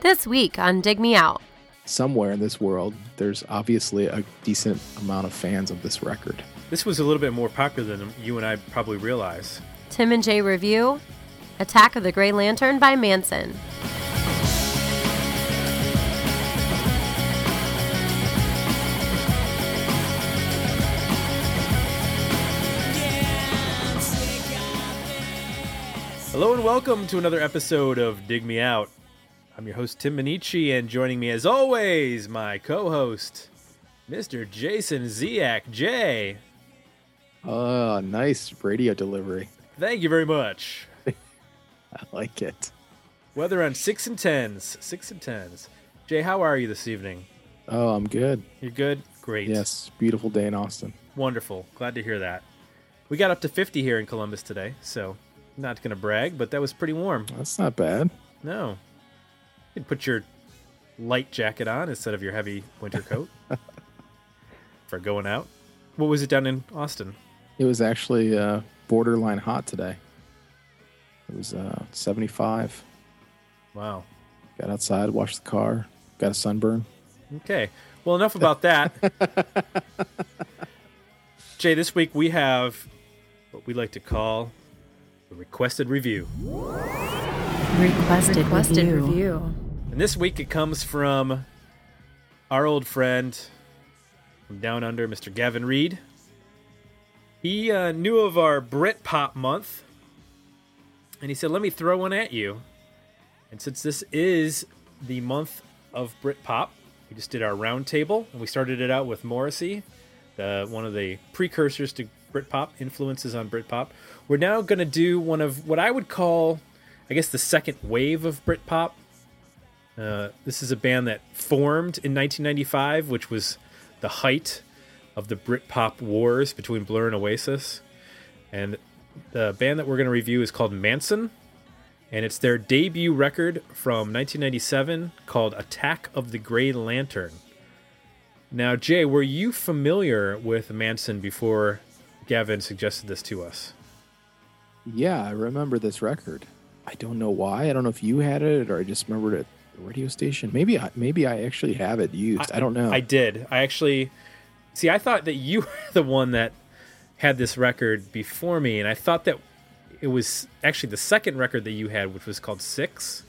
This week on Dig Me Out. Somewhere in this world, there's obviously a decent amount of fans of this record. This was a little bit more popular than you and I probably realize. Tim and Jay review Attack of the Grey Lantern by Mansun. Welcome to another episode of Dig Me Out. I'm your host, Tim Minneci, and joining me as always, my co host, Mr. Jason Ziak J. Oh, ah, nice radio delivery. Thank you very much. I like it. Weather on 6 and 10s. 6 and 10s. Jay, how are you this evening? Oh, I'm good. You're good? Great. Yes, beautiful day in Austin. Wonderful. Glad to hear that. We got up to 50 here in Columbus today, so not going to brag, but that was pretty warm. That's not bad. No. You could put your light jacket on instead of your heavy winter coat for going out. What was it down in Austin? It was actually uh, borderline hot today. It was uh, 75. Wow. Got outside, washed the car, got a sunburn. Okay. Well, enough about that. Jay, this week we have what we like to call requested review. Requested, Requested review. review. And this week it comes from our old friend from down under, Mr. Gavin Reed. He uh, knew of our Britpop month, and he said, "Let me throw one at you." And since this is the month of Britpop, we just did our roundtable, and we started it out with Morrissey, the one of the precursors to Britpop, influences on Britpop. We're now going to do one of what I would call, I guess, the second wave of Britpop. Uh, this is a band that formed in 1995, which was the height of the Britpop wars between Blur and Oasis. And the band that we're going to review is called Mansun, and it's their debut record from 1997 called Attack of the Grey Lantern. Now, Jay, were you familiar with Mansun before Gavin suggested this to us? Yeah, I remember this record. I don't know why. I don't know if you had it or I just remembered it at the radio station. Maybe I, maybe I actually have it used. I, don't know. I did. I actually see. I thought that you were the one that had this record before me, and I thought that it was actually the second record that you had, which was called Six.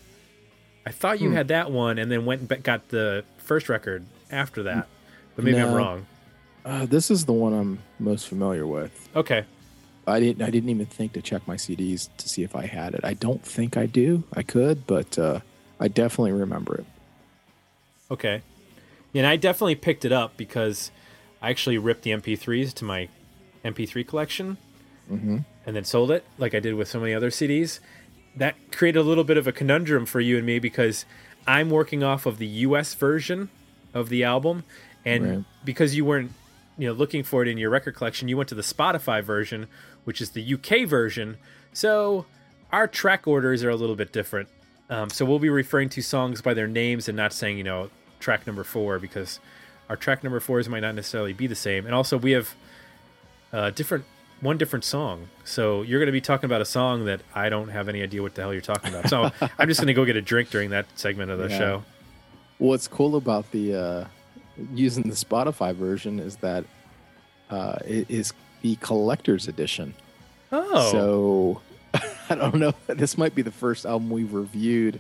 I thought you Hmm. had that one, and then went and got the first record after that. But maybe I'm wrong. Uh, this is the one I'm most familiar with. Okay. I didn't. I didn't even think to check my CDs to see if I had it. I don't think I do. I could, but uh, I definitely remember it. Okay. And I definitely picked it up because I actually ripped the MP3s to my MP3 collection Mm-hmm. and then sold it like I did with so many other CDs. That created a little bit of a conundrum for you and me because I'm working off of the US version of the album and Right. because you weren't you know looking for it in your record collection, you went to the Spotify version, which is the UK version. So our track orders are a little bit different. Um, so we'll be referring to songs by their names and not saying, you know, track number four because our track number fours might not necessarily be the same. And also, we have uh, different one different song. So you're going to be talking about a song that I don't have any idea what the hell you're talking about. So I'm just going to go get a drink during that segment of the Yeah. show. What's cool about the uh, using the Spotify version is that uh, it is the collector's edition. Oh, So I don't know. This might be the first album we've reviewed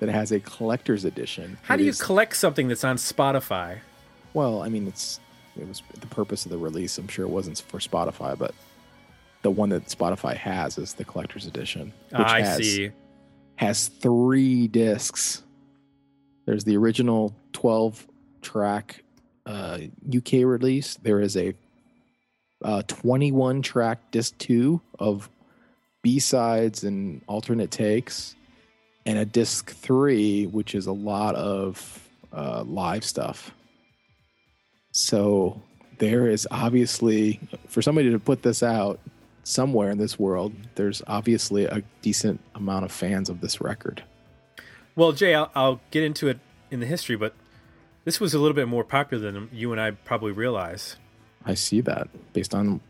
that has a collector's edition. how It do you is- collect something that's on Spotify? well, I mean, it's it was the purpose of the release. I'm sure it wasn't for Spotify, but the one that Spotify has is the collector's edition, which I has, see. has three discs. There's the original 12 track uh, UK release. There is a uh, 21 track disc two of B sides and alternate takes, and a disc three, which is a lot of uh, live stuff. So there is obviously, for somebody to put this out somewhere in this world, there's obviously a decent amount of fans of this record. Well, Jay, I'll, I'll get into it in the history, but this was a little bit more popular than you and I probably realize. I see that based on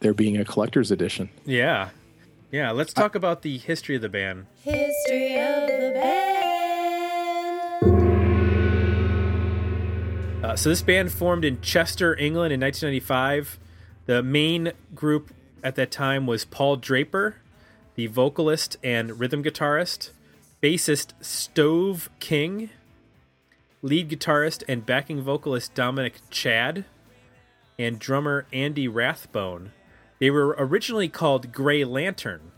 there being a collector's edition. Yeah. Yeah, let's talk about the history of the band. History of the band. Uh, so this band formed in Chester, England in 1995. The main group at that time was Paul Draper, the vocalist and rhythm guitarist, bassist Stove King, lead guitarist and backing vocalist Dominic Chad, and drummer Andy Rathbone. They were originally called Grey Lantern.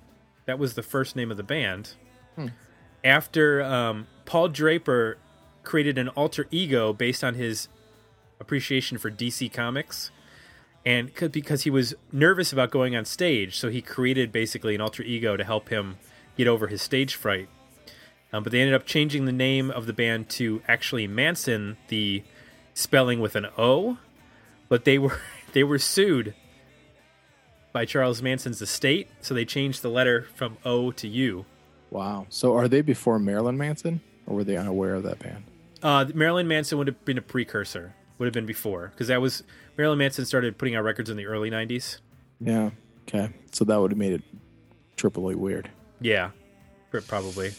That was the first name of the band. After um, Paul Draper created an alter ego based on his appreciation for DC Comics, and because he was nervous about going on stage, so he created basically an alter ego to help him get over his stage fright. Um, but they ended up changing the name of the band to actually Manson, the spelling with an O. But they were they were sued by Charles Manson's estate, so they changed the letter from O to U. Wow. So are they before Marilyn Manson, or were they unaware of that band? Uh, Marilyn Manson would have been a precursor, would have been before, because that was Marilyn Manson started putting out records in the early '90s. Yeah. Okay. So that would have made it triply weird. Yeah, probably.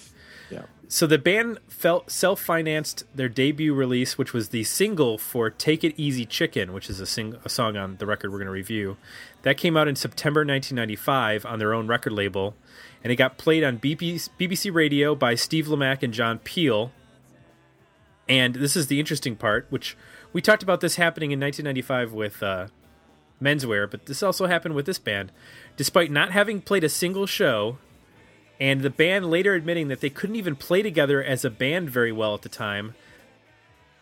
So the band felt self-financed their debut release, which was the single for "Take It Easy Chicken," which is a, sing- a song on the record we're going to review. That came out in September 1995 on their own record label, and it got played on BBC, BBC Radio by Steve Lamacq and John Peel. And this is the interesting part, which we talked about this happening in 1995 with uh, Menswear, but this also happened with this band. Despite not having played a single show, and the band later admitting that they couldn't even play together as a band very well at the time,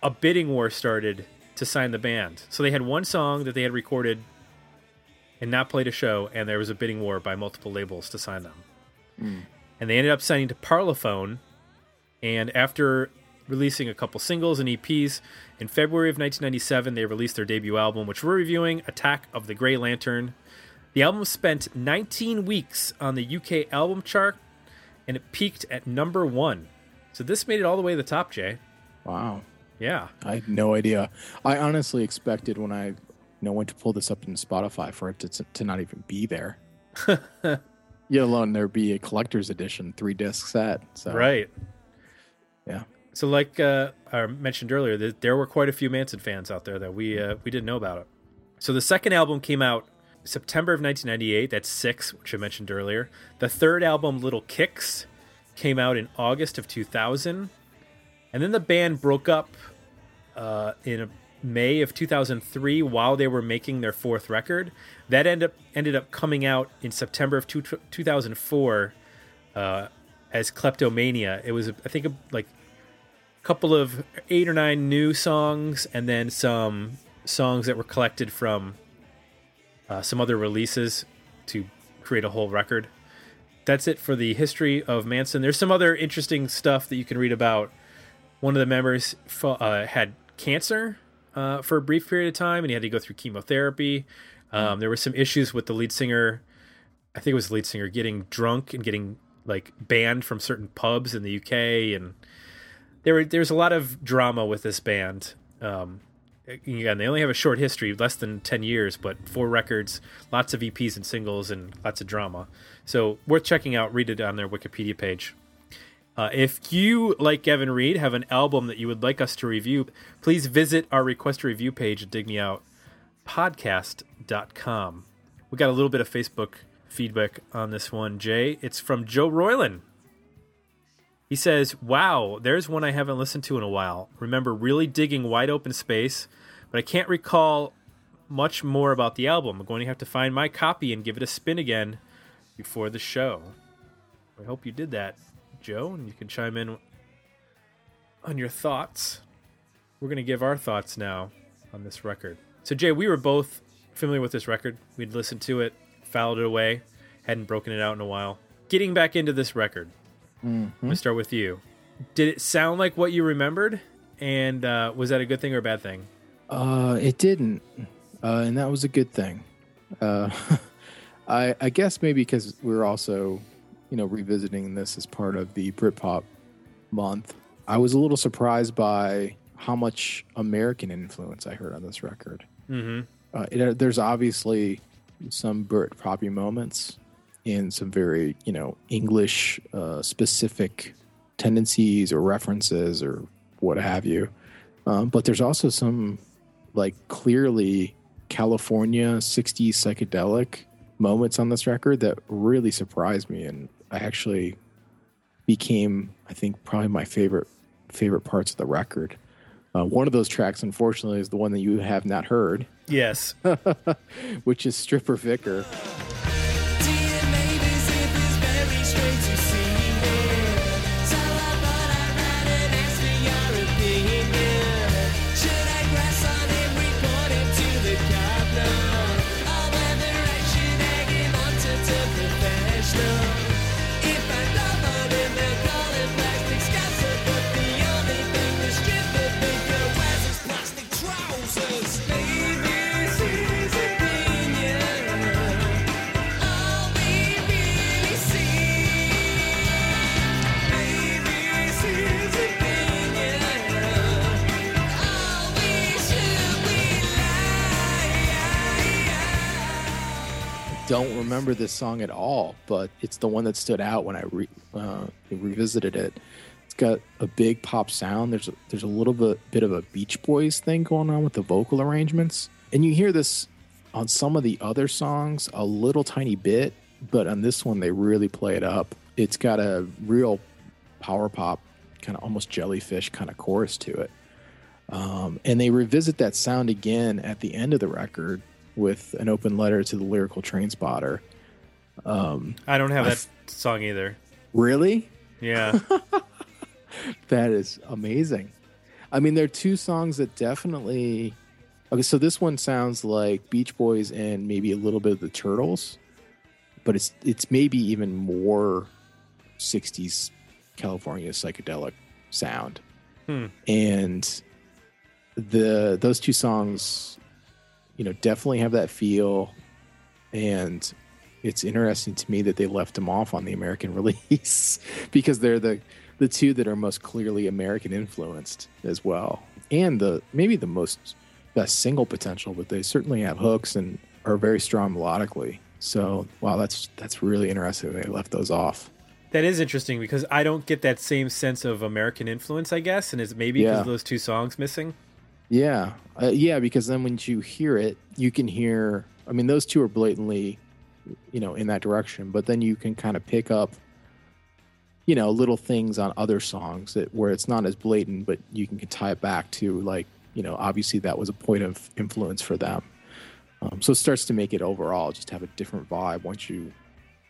a bidding war started to sign the band. So they had one song that they had recorded and not played a show, and there was a bidding war by multiple labels to sign them. Hmm. And they ended up signing to Parlophone, and after releasing a couple singles and EPs, in February of 1997, they released their debut album, which we're reviewing, Attack of the Grey Lantern. The album spent 19 weeks on the UK album chart, and it peaked at number one. So this made it all the way to the top, Jay. Wow. Yeah. I had no idea. I honestly expected when I you know went to pull this up in Spotify for it to to not even be there. Yet alone there be a collector's edition three disc set. So Right. yeah. So, like uh, I mentioned earlier, th- there were quite a few Mansun fans out there that we uh, we didn't know about it. So the second album came out September of 1998. That's six, which I mentioned earlier. The third album, Little Kicks, came out in August of 2000, and then the band broke up uh, in May of 2003 while they were making their fourth record. That ended up ended up coming out in September of two, 2004 uh, as Kleptomania. It was, I think, like a couple of eight or nine new songs and then some songs that were collected from uh, some other releases to create a whole record. That's it for the history of Mansun. There's some other interesting stuff that you can read about. One of the members uh, had cancer uh, for a brief period of time, and he had to go through chemotherapy. Um, there were some issues with the lead singer. I think it was the lead singer getting drunk and getting like banned from certain pubs in the UK, and there were a lot of drama with this band. Um, again, they only have a short history, less than ten years, but four records, lots of EPs and singles, and lots of drama. So worth checking out. Read it on their Wikipedia page. Uh, if you, like Gavin Reed, have an album that you would like us to review, please visit our request a review page at digmeoutpodcast.com. We got a little bit of Facebook feedback on this one, Jay. It's from Joe Royland. He says, Wow, there's one I haven't listened to in a while. Remember really digging Wide Open Space, but I can't recall much more about the album. I'm going to have to find my copy and give it a spin again before the show. I hope you did that, Joe, and you can chime in on your thoughts. We're going to give our thoughts now on this record. So, Jay, we were both familiar with this record. We'd listened to it, filed it away, hadn't broken it out in a while. Getting back into this record, I'm going to start with you. Did it sound like what you remembered? And uh, was that a good thing or a bad thing? Uh, it didn't, uh, and that was a good thing. Uh, I I guess maybe because we're also, you know, revisiting this as part of the Britpop month. I was a little surprised by how much American influence I heard on this record. Mm-hmm. Uh, it, there's obviously some Brit poppy moments and some very you know English uh, specific tendencies or references or what have you. Um, but there's also some like clearly California 60s psychedelic moments on this record that really surprised me and I actually became I think probably my favorite favorite parts of the record. Uh, one of those tracks, unfortunately, is the one that you have not heard, Yes. which is Stripper Vicar. Remember this song at all, but it's the one that stood out when I re, uh, revisited it. It's got a big pop sound. There's a, there's a little bit bit of a Beach Boys thing going on with the vocal arrangements, and you hear this on some of the other songs a little tiny bit, but on this one they really play it up. It's got a real power pop kind of almost jellyfish kind of chorus to it. Um, and they revisit that sound again at the end of the record with an open letter to the lyrical train spotter. Um, I don't have I that song either. Really? Yeah. That is amazing. I mean, there are two songs that definitely. Okay, so this one sounds like Beach Boys and maybe a little bit of the Turtles, but it's it's maybe even more '60s California psychedelic sound. Hmm. And the those two songs, you know, definitely have that feel, and it's interesting to me that they left them off on the American release because they're the the two that are most clearly American influenced as well, and the maybe the most best single potential, but they certainly have hooks and are very strong melodically. So wow, that's that's really interesting. They left those off. that is interesting because I don't get that same sense of American influence, I guess, and it's maybe because Yeah. those two songs missing. Yeah, uh, yeah, because then when you hear it, you can hear. I mean, those two are blatantly, you know, in that direction. But then you can kind of pick up, you know, little things on other songs that where it's not as blatant, but you can tie it back to like, you know, obviously that was a point of influence for them. Um, so it starts to make it overall just have a different vibe once you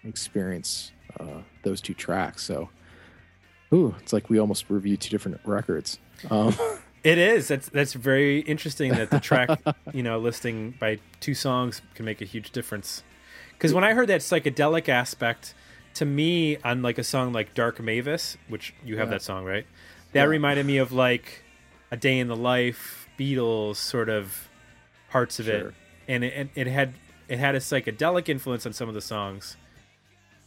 experience uh, those two tracks. So, ooh, it's like we almost reviewed two different records. Um, It is. That's that's very interesting that the track, you know, listing by two songs can make a huge difference. Because when I heard that psychedelic aspect, to me, on like a song like Dark Mavis, which you have Yeah. that song, right? That Yeah. reminded me of like a day in the life, Beatles sort of parts of it, and it, it, it had it had a psychedelic influence on some of the songs,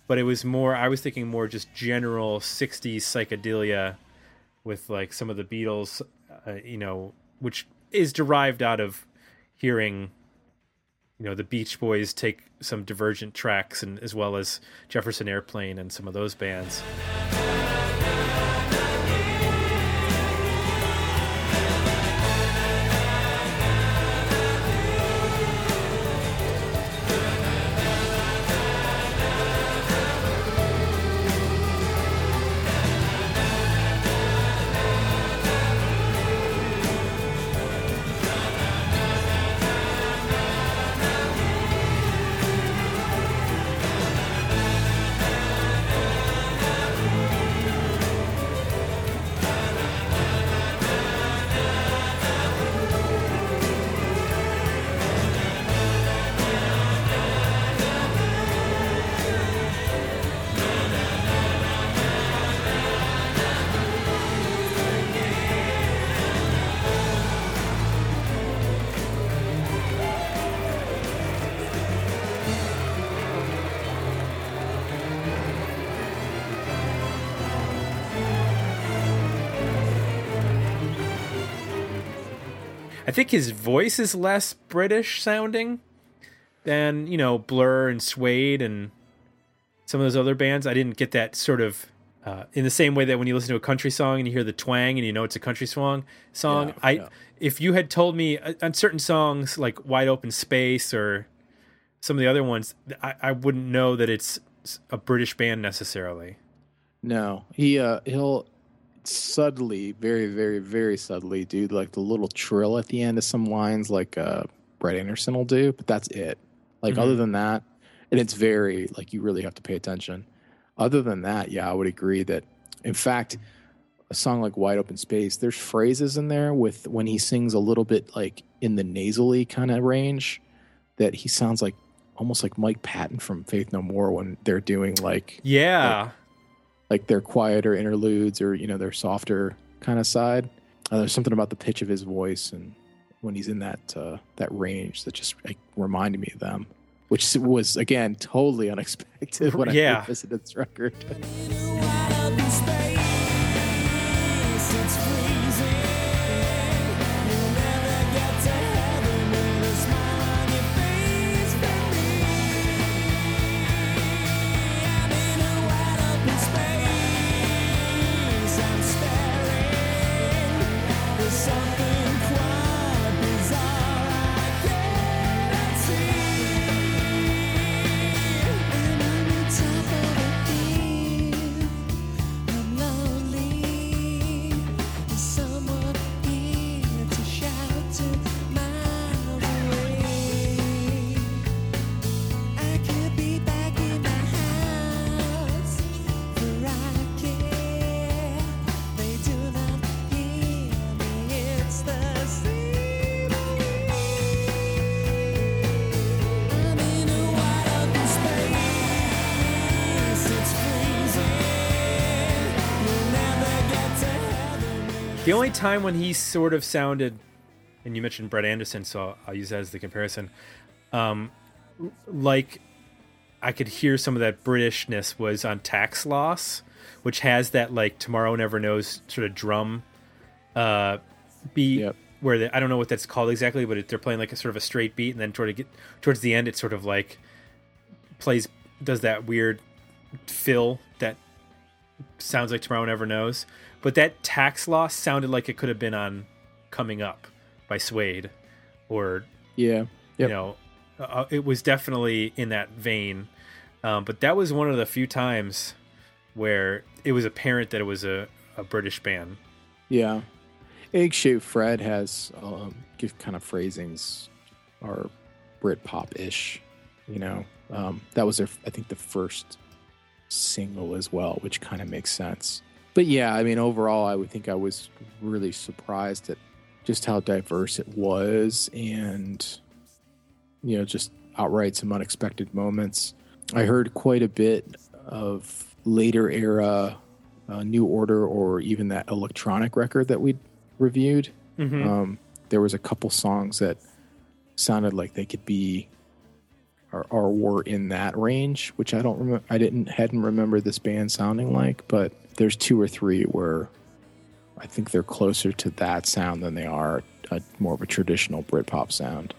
but it was more. I was thinking more just general '60s psychedelia with like some of the Beatles, uh, you know, which is derived out of hearing, you know, the Beach Boys take some Divergent tracks, and as well as Jefferson Airplane and some of those bands. Think his voice is less British sounding, than you know Blur and Suede and some of those other bands. I didn't get that sort of uh, in the same way that when you listen to a country song and you hear the twang and you know it's a country song. Song. Yeah, I yeah. if you had told me uh, on certain songs like Wide Open Space or some of the other ones, I, I wouldn't know that it's a British band necessarily. No, he uh he'll subtly, very, very, very subtly do like the little trill at the end of some lines, like uh Brett Anderson will do, but that's it. Like Mhm. other than that, and it's very like you really have to pay attention. Other than that, yeah, I would agree that. In fact, a song like "Wide Open Space," there's phrases in there with when he sings a little bit like in the nasally kind of range that he sounds like almost like Mike Patton from Faith No More when they're doing like Yeah. like their quieter interludes or you know their softer kind of side. Uh, there's something about the pitch of his voice and when he's in that uh, that range that just like, reminded me of them, which was again totally unexpected when Yeah. I visited this record. only time when he sort of sounded, and you mentioned Brett Anderson, so I'll use that as the comparison, um, like I could hear some of that Britishness was on Tax Loss, which has that like Tomorrow Never Knows sort of drum uh, beat. Yep. Where they, I don't know what that's called exactly, but it, they're playing like a sort of a straight beat, and then toward get towards the end, it sort of like plays does that weird fill that sounds like Tomorrow Never Knows. But that tax loss sounded like it could have been on Coming Up by Suede, or Yeah, you know, uh, it was definitely in that vein. Um, but that was one of the few times where it was apparent that it was a, a British band. yeah. Egg shaped Fred has um, give kind of phrasings are Brit pop ish. You know, um, that was their I think the first single as well, which kind of makes sense. But yeah, I mean, overall, I would think I was really surprised at just how diverse it was, and you know, just outright some unexpected moments. I heard quite a bit of later era uh, New Order, or even that electronic record that we reviewed. Mhm. Um, there was a couple songs that sounded like they could be or, were in that range, which I don't remember. I didn't hadn't remember this band sounding like, but there's two or three where I think they're closer to that sound than they are a, more of a traditional Britpop sound.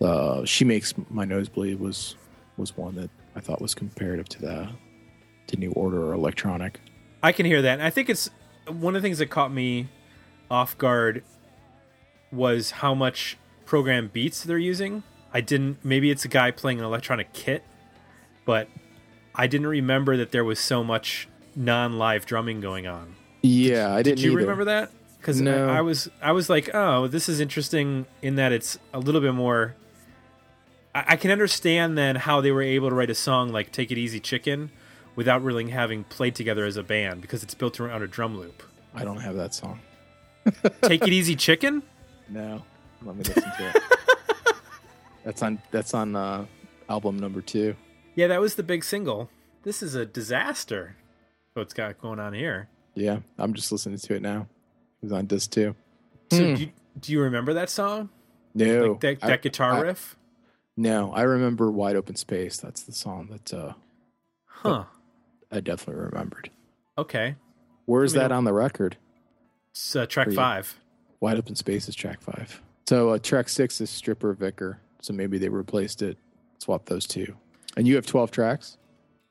Uh, she makes my nose bleed was was one that I thought was comparative to the to New Order or electronic. I can hear that. And I think it's one of the things that caught me off guard was how much program beats they're using. I didn't maybe it's a guy playing an electronic kit, but I didn't remember that there was so much non-live drumming going on. Yeah, I didn't. Did you either. remember that? Because No. I, I was I was like, oh, this is interesting in that it's a little bit more. I, I can understand then how they were able to write a song like "Take It Easy, Chicken" without really having played together as a band because it's built around a drum loop. I don't have that song. "Take It Easy, Chicken." No, let me listen to it. that's on that's on uh, album number two. Yeah, that was the big single. This is a disaster. What's got going on here? Yeah, I'm just listening to it now. It was on disc two. So Hmm. do, you, do you remember that song? No, Like that, I- guitar I- riff? No, I remember "Wide Open Space." That's the song that uh, Huh. I definitely remembered. Okay. Where's I mean, that on the record? It's uh, track five. "Wide Open Space" is track five. So uh, track six is "Stripper Vicar." So maybe they replaced it, swapped those two. And you have 12 tracks?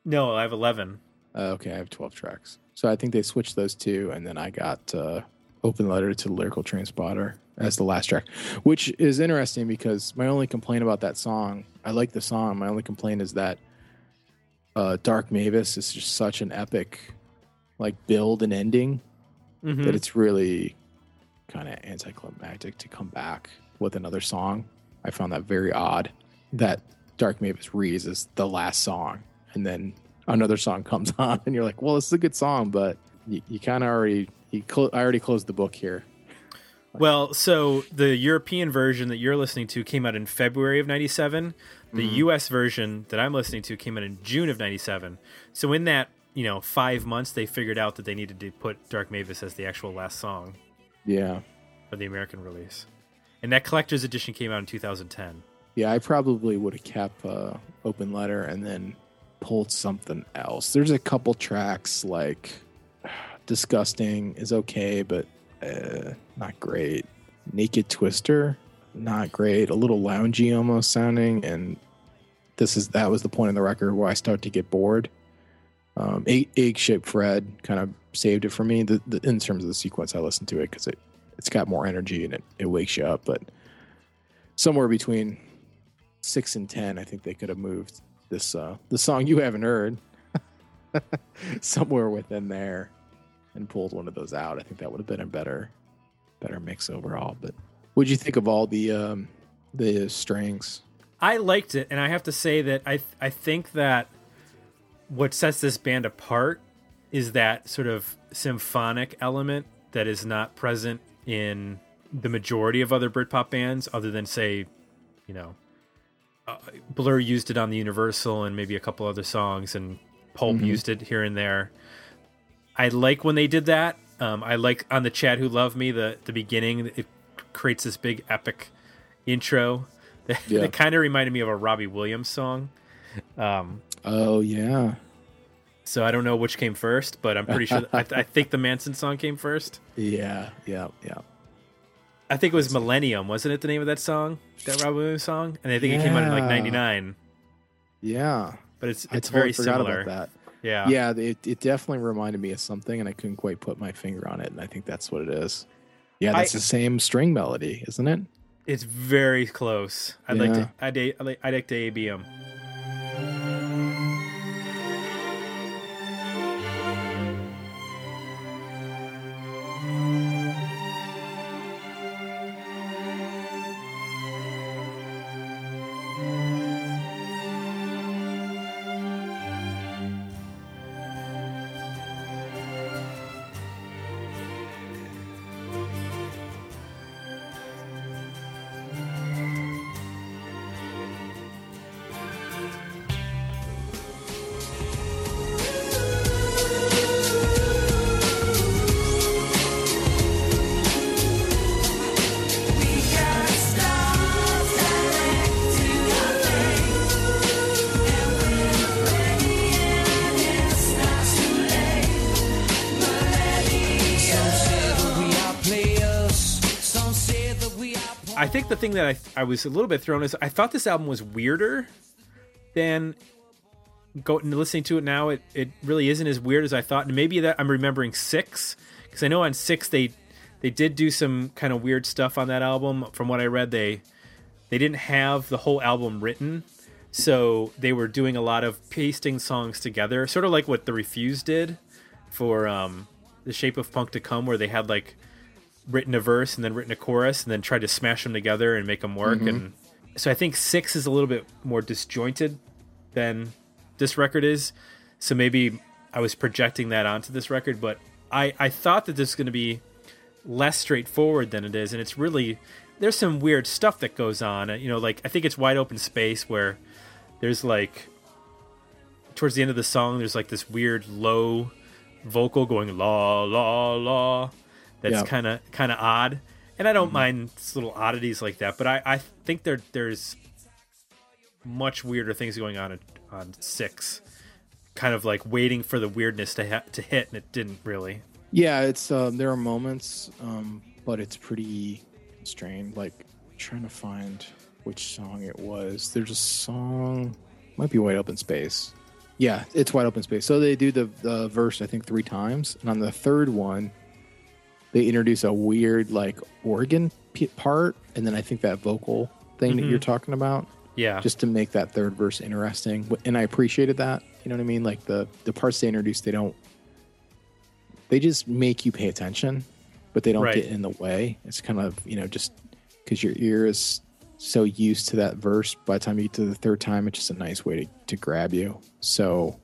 No, I have 11. Uh, okay, I have 12 tracks. So I think they switched those two, and then I got uh, Open Letter to the Lyrical Trainspotter as the last track, which is interesting because my only complaint about that song, I like the song. My only complaint is that uh, Dark Mavis is just such an epic, like build and ending Mhm. that it's really kind of anticlimactic to come back with another song. I found that very odd that Dark Mavis reads is the last song, and then another song comes on, and you're like, "Well, this is a good song, but you, you kind of already you clo- I already closed the book here." Well, so the European version that you're listening to came out in February of 97. The mm-hmm. US version that I'm listening to came out in June of 97. So in that, you know, 5 months they figured out that they needed to put Dark Mavis as the actual last song Yeah, for the American release. And that collector's edition came out in 2010. yeah, I probably would have kept uh, Open Letter and then pulled something else. There's a couple tracks like Disgusting is okay, but uh, not great. Naked Twister, not great. A little loungy almost sounding, and this is that was the point in the record where I start to get bored. Um, egg, shaped Fred kind of saved it for me the, the, in terms of the sequence I listened to it because it it's got more energy and it, it wakes you up. But somewhere between six and ten, I think they could have moved this uh, the song you haven't heard somewhere within there and pulled one of those out. I think that would have been a better better mix overall. But what'd you think of all the um, the strings? I liked it, and I have to say that I I think that what sets this band apart is that sort of symphonic element that is not present in the majority of other Britpop bands, other than say, you know, uh, Blur used it on the Universal and maybe a couple other songs, and Pulp used it here and there. I like when they did that. Um, I like on the Chad Who Love Me the the beginning. It creates this big epic intro that, Yeah. that kind of reminded me of a Robbie Williams song. Um, Oh yeah, so I don't know which came first, but I'm pretty sure. I, I think the Mansun song came first. yeah, yeah, yeah. I think it was Millennium, wasn't it? The name of that song, that Robbie Williams song, and I think it came out in like '99. Yeah, But it's it's totally very similar. about that. Yeah. Yeah, it, it definitely reminded me of something, and I couldn't quite put my finger on it, and I think that's what it is. Yeah, that's I- the same string melody, isn't it? It's very close. I'd like to. I'd, I'd like. I'd like to AB think the thing that I I was a little bit thrown is I thought this album was weirder than go listening to it now. It it really isn't as weird as I thought. And maybe that I'm remembering six because I know on six they they did do some kind of weird stuff on that album. From what I read, they they didn't have the whole album written, so they were doing a lot of pasting songs together, sort of like what the Refused did for um, the Shape of Punk to Come, where they had like written a verse and then written a chorus and then tried to smash them together and make them work. Mm-hmm. And so I think six is a little bit more disjointed than this record is. So maybe I was projecting that onto this record, but I, I thought that this was going to be less straightforward than it is. And it's really, there's some weird stuff that goes on. You know, like I think it's Wide Open Space where there's like, towards the end of the song, there's like this weird low vocal going la la la that's kind of kind of odd and i don't mind little oddities like that but i i think there there's much weirder things going on on six kind of like waiting for the weirdness to ha- to hit and it didn't really Yeah, it's um, there are moments, um, but it's pretty constrained. Like trying to find which song it was. There's a song, might be Wide Open Space. Yeah, it's Wide Open Space. So they do the, the verse, I think, three times. And on the third one, they introduce a weird, like, organ p- part. And then I think that vocal thing that Mhm. you're talking about, Yeah. just to make that third verse interesting. And I appreciated that. You know what I mean? Like, the, the parts they introduce, they don't, they just make you pay attention, but they don't Right. get in the way. It's kind of, you know, just because your ear is so used to that verse by the time you get to the third time it's just a nice way to, to grab you so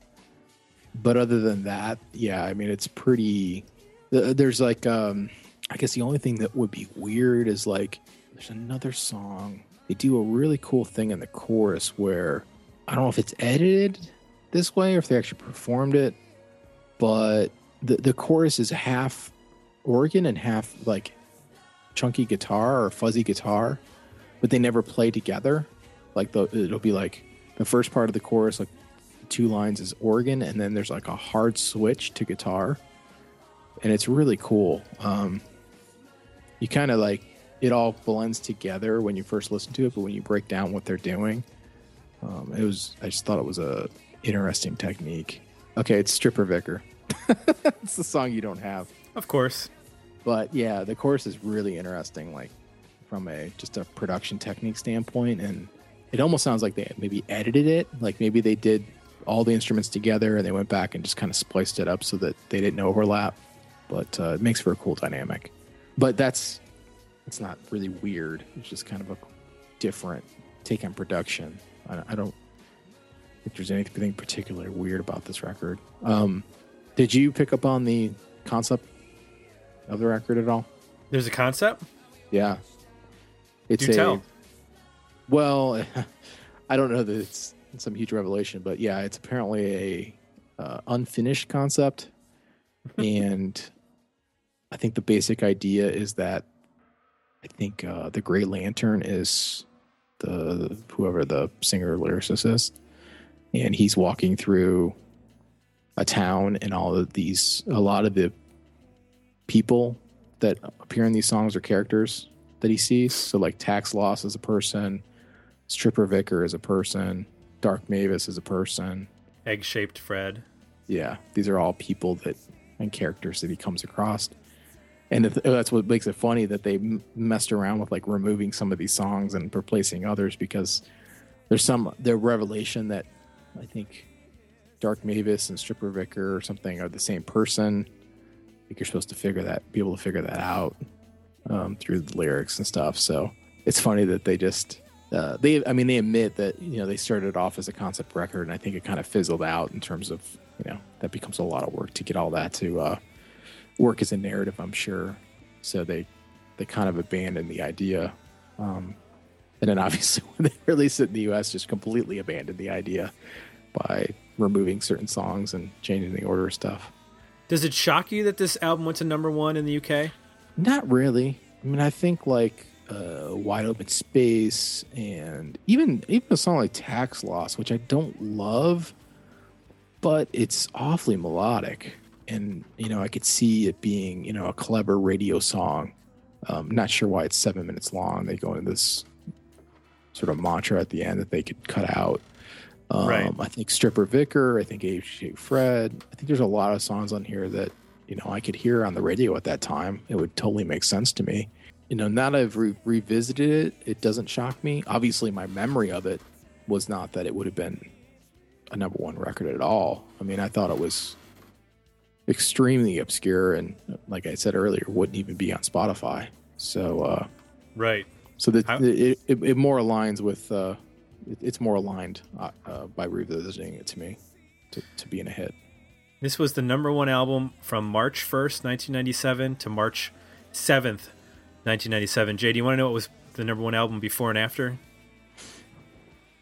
but other than that yeah i mean it's pretty th- there's like um i guess the only thing that would be weird is like there's another song they do a really cool thing in the chorus where i don't know if it's edited this way or if they actually performed it but the, the chorus is half organ and half like chunky guitar or fuzzy guitar, but they never play together. Like the it'll be like the first part of the chorus, like two lines is organ, and then there's like a hard switch to guitar, and it's really cool. Um, you kind of like it all blends together when you first listen to it, but when you break down what they're doing, um, it was I just thought it was a interesting technique. Okay, it's Stripper Vicar. it's the song you don't have of course. but yeah the chorus is really interesting like from a just a production technique standpoint and it almost sounds like they maybe edited it like maybe they did all the instruments together and they went back and just kind of spliced it up so that they didn't overlap but uh, it makes for a cool dynamic but that's it's not really weird it's just kind of a different take on production i, I don't think there's anything particularly weird about this record um, did you pick up on the concept of the record at all? There's a concept. Yeah. It's Do a tell. well, I don't know that it's some huge revelation, but yeah, it's apparently a uh, unfinished concept, and I think the basic idea is that I think uh, the Grey Lantern is the whoever the singer lyricist is, and he's walking through a town, and all of these, a lot of the people that appear in these songs are characters that he sees. So like tax loss as a person, stripper vicar as a person, dark mavis as a person. Egg shaped Fred. Yeah, these are all people that and characters that he comes across. And th- that's what makes it funny that they messed around with like removing some of these songs and replacing others because there's some the revelation that I think Dark Mavis and Stripper Vicar or something are the same person. I think you're supposed to figure that, be able to figure that out um, through the lyrics and stuff. So it's funny that they just uh, they, I mean, they admit that you know they started off as a concept record, and I think it kind of fizzled out in terms of you know that becomes a lot of work to get all that to uh, work as a narrative. I'm sure. So they they kind of abandoned the idea, um, and then obviously when they released it in the U.S., just completely abandoned the idea by removing certain songs and changing the order of stuff. Does it shock you that this album went to number one in the UK? Not really. I mean, I think like uh, "Wide Open Space" and even even a song like "Tax Loss," which I don't love, but it's awfully melodic, and you know I could see it being you know a clever radio song. Um, not sure why it's seven minutes long. They go into this sort of mantra at the end that they could cut out. Um, Right. I think Stripper Vicar. I think Abe Fred. I think there's a lot of songs on here that you know I could hear on the radio at that time. It would totally make sense to me. You know, now that I've re- revisited it, it doesn't shock me. Obviously, my memory of it was not that it would have been a number one record at all. I mean, I thought it was extremely obscure and, like I said earlier, wouldn't even be on Spotify. So, uh, Right. so that it, it, it more aligns with uh, it, it's more aligned uh, uh, by revisiting it to me to, to being a hit. This was the number one album from March 1st, 1997 to March 7th, 1997. Jay, do you want to know what was the number one album before and after?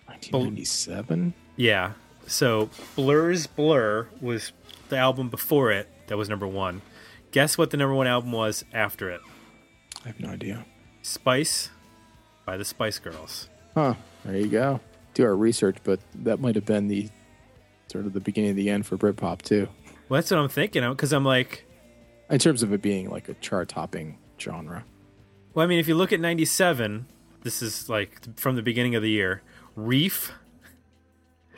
1997. Yeah. So Blur's Blur was the album before it that was number one. Guess what the number one album was after it? I have no idea. Spice by the Spice Girls. Huh. There you go. Do our research, but that might have been the sort of the beginning of the end for Britpop too, Well, that's what I'm thinking because I'm like, in terms of it being like a chart-topping genre. well, I mean, if you look at 97, This is like from the beginning of the year. Reef,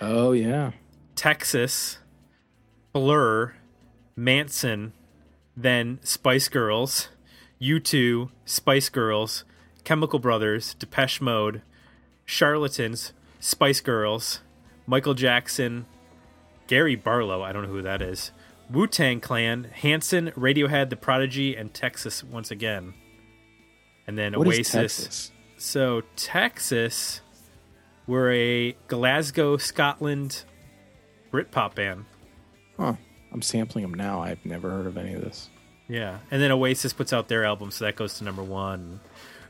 Oh yeah. Texas, Blur, Mansun, then Spice Girls, U2, Spice Girls, Chemical Brothers, Depeche Mode, Charlatans, Spice Girls, Michael Jackson, Gary Barlow, I don't know who that is, Wu Tang Clan, Hanson, Radiohead, The Prodigy, and Texas once again. And then What is Oasis. Texas? So Texas, we're a Glasgow, Scotland Britpop band. Huh. I'm sampling them now. I've never heard of any of this. Yeah, and then Oasis puts out their album, so that goes to number one.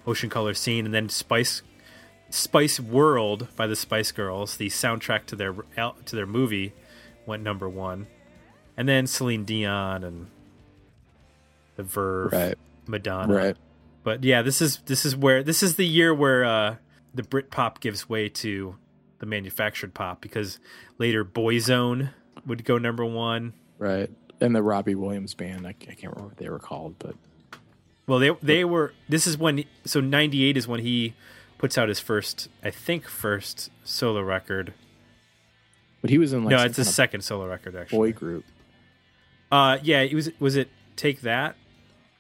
Ocean Colour Scene, and then Spice Spice World by the Spice Girls, the soundtrack to their to their movie, went number one. And then Celine Dion and The Verve, Right. Madonna. Right. But yeah, this is this is where this is the year where uh, the Brit pop gives way to the manufactured pop because later Boyzone would go number one. Right. And the Robbie Williams band. I, I can't remember what they were called, but Well, they they were. This is when. So '98 is when he puts out his first, I think, first solo record. but he was in like no, it's his second solo record actually. boy group. Uh, yeah, it was. Was it Take That?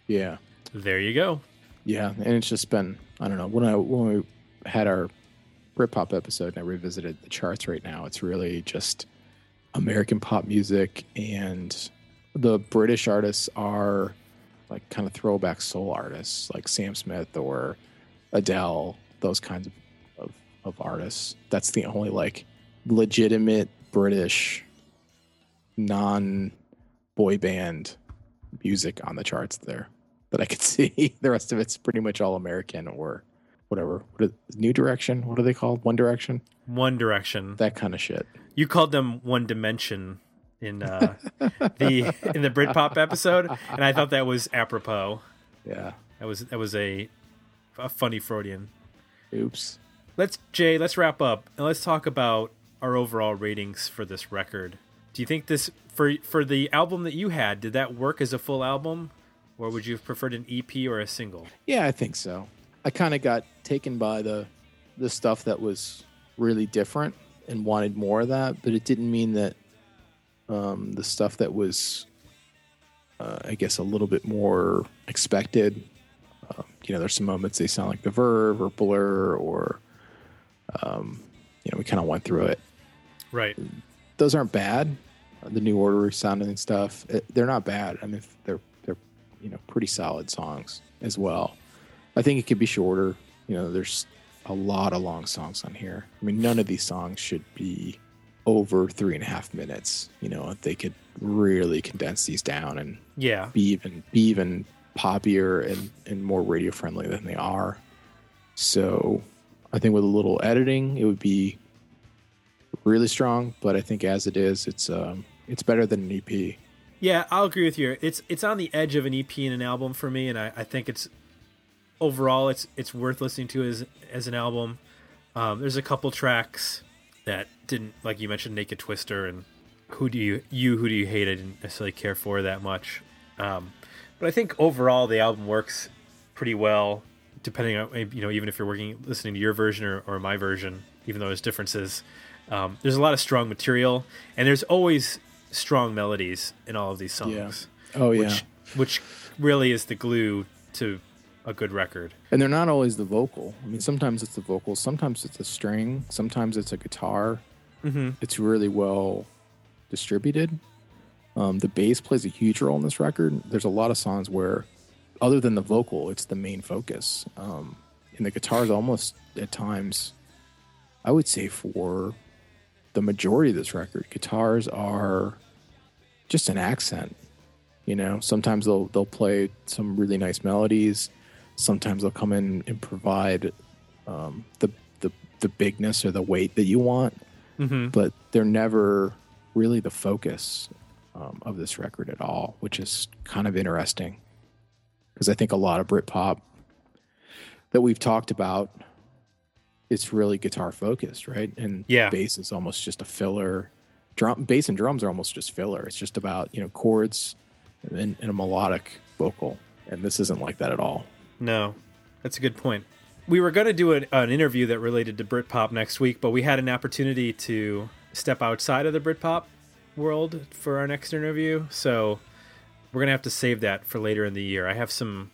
Yeah. There you go. Yeah, and it's just been I don't know when I when we had our Britpop episode and I revisited the charts right now. It's really just American pop music and the British artists are like kind of throwback soul artists like Sam Smith or Adele, those kinds of, of, of artists. That's the only like legitimate British non boy band music on the charts there that I could see. the rest of it's pretty much all American or whatever. What is, New Direction? What are they called? One Direction? One Direction. That kind of shit. You called them One Dimension in uh, the in the Britpop episode, and I thought that was apropos. Yeah. That was that was a a funny Freudian. Oops. Let's Jay. Let's wrap up and let's talk about our overall ratings for this record. Do you think this for for the album that you had did that work as a full album, or would you have preferred an EP or a single? Yeah, I think so. I kind of got taken by the the stuff that was really different and wanted more of that, but it didn't mean that um, the stuff that was, uh, I guess, a little bit more expected. Uh, you know, there's some moments they sound like The Verve or Blur, or um, you know, we kind of went through it. Right. Those aren't bad. Uh, The New Order sounding stuff, it, they're not bad. I mean, they're they're you know pretty solid songs as well. I think it could be shorter. You know, there's a lot of long songs on here. I mean, none of these songs should be over three and a half minutes. You know, they could really condense these down and Yeah. be even be even poppier and, and more radio friendly than they are. So I think with a little editing, it would be really strong. But I think as it is, it's um, it's better than an EP. Yeah, I'll agree with you. It's it's on the edge of an EP and an album for me, and I, I think it's overall it's it's worth listening to as as an album. Um, there's a couple tracks that didn't like you mentioned Naked Twister and who do you you who do you hate? I didn't necessarily care for that much. Um, but I think overall the album works pretty well depending on you know even if you're working listening to your version or, or my version even though there's differences. Um, there's a lot of strong material and there's always strong melodies in all of these songs. Oh yeah, which which really is the glue to a good record and they're not always the vocal. I mean, sometimes it's the vocal, sometimes it's a string, sometimes it's a guitar. mm-hmm. It's really well distributed. Um, the bass plays a huge role in this record. There's a lot of songs where, other than the vocal, it's the main focus. Um, and the guitar is almost at times, I would say, for the majority of this record, guitars are just an accent. You know, sometimes they'll they'll play some really nice melodies. Sometimes they'll come in and provide um, the the the bigness or the weight that you want Mm-hmm. but they're never really the focus um, of this record at all, which is kind of interesting because I think a lot of Britpop that we've talked about, it's really guitar focused, right? And Yeah. bass is almost just a filler. Drum, bass and drums are almost just filler. It's just about you know chords and, and a melodic vocal, and this isn't like that at all. No that's a good point we were going to do an, an interview that related to Britpop next week, but we had an opportunity to step outside of the Britpop world for our next interview. So we're gonna have to save that for later in the year. I have some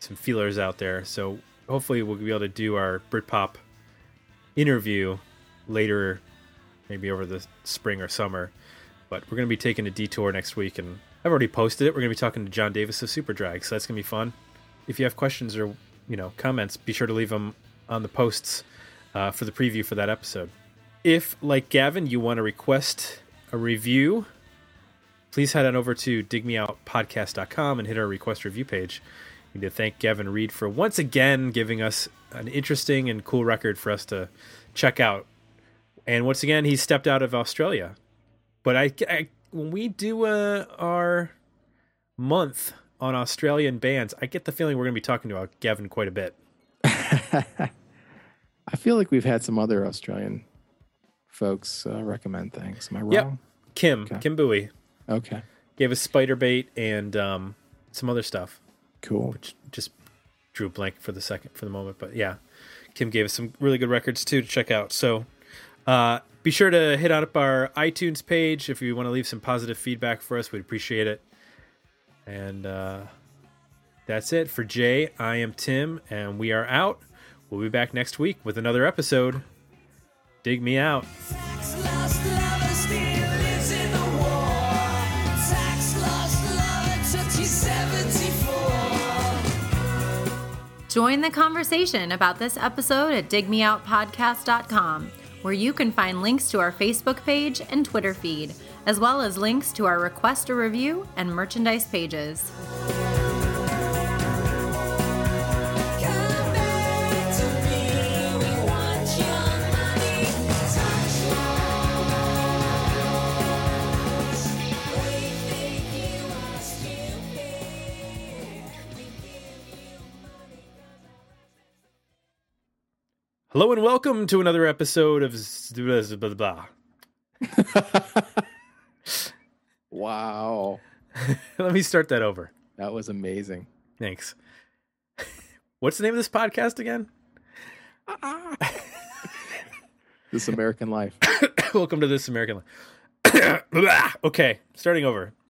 some feelers out there, so hopefully we'll be able to do our Britpop interview later, maybe over the spring or summer. But we're gonna be taking a detour next week, and I've already posted it. We're gonna be talking to John Davis of Superdrag, so that's gonna be fun. If you have questions or you know comments, be sure to leave them on the posts uh, for the preview for that episode. If, like Gavin, you want to request a review, please head on over to digmeoutpodcast.com and hit our request review page. We need to thank Gavin Reed for once again giving us an interesting and cool record for us to check out. And once again, he stepped out of Australia. But I, I when we do uh, our month on Australian bands, I get the feeling we're going to be talking about Gavin quite a bit. I feel like we've had some other Australian folks uh, recommend things. Am I wrong? Yep. Kim, Okay. Kim Bowie, Okay. gave us Spiderbait and um, some other stuff. Cool. which just drew a blank for the second for the moment. But yeah, Kim gave us some really good records too to check out. So uh, be sure to hit up our iTunes page if you want to leave some positive feedback for us. We'd appreciate it. And uh, that's it for Jay. I am Tim, and we are out. We'll be back next week with another episode. Dig me out. Taxloss lover still lives in the war. Taxloss lover took you 74. Join the conversation about this episode at digmeoutpodcast.com, where you can find links to our Facebook page and Twitter feed, as well as links to our request a review and merchandise pages. Come back to me. We want your money. Tax lost. We think you are stupid. We give you money. Hello and welcome to another episode of Z- blah, blah, blah. Wow. Let me start that over. That was amazing. Thanks. What's the name of this podcast again? This American life. Welcome to This American Life. okay, starting over.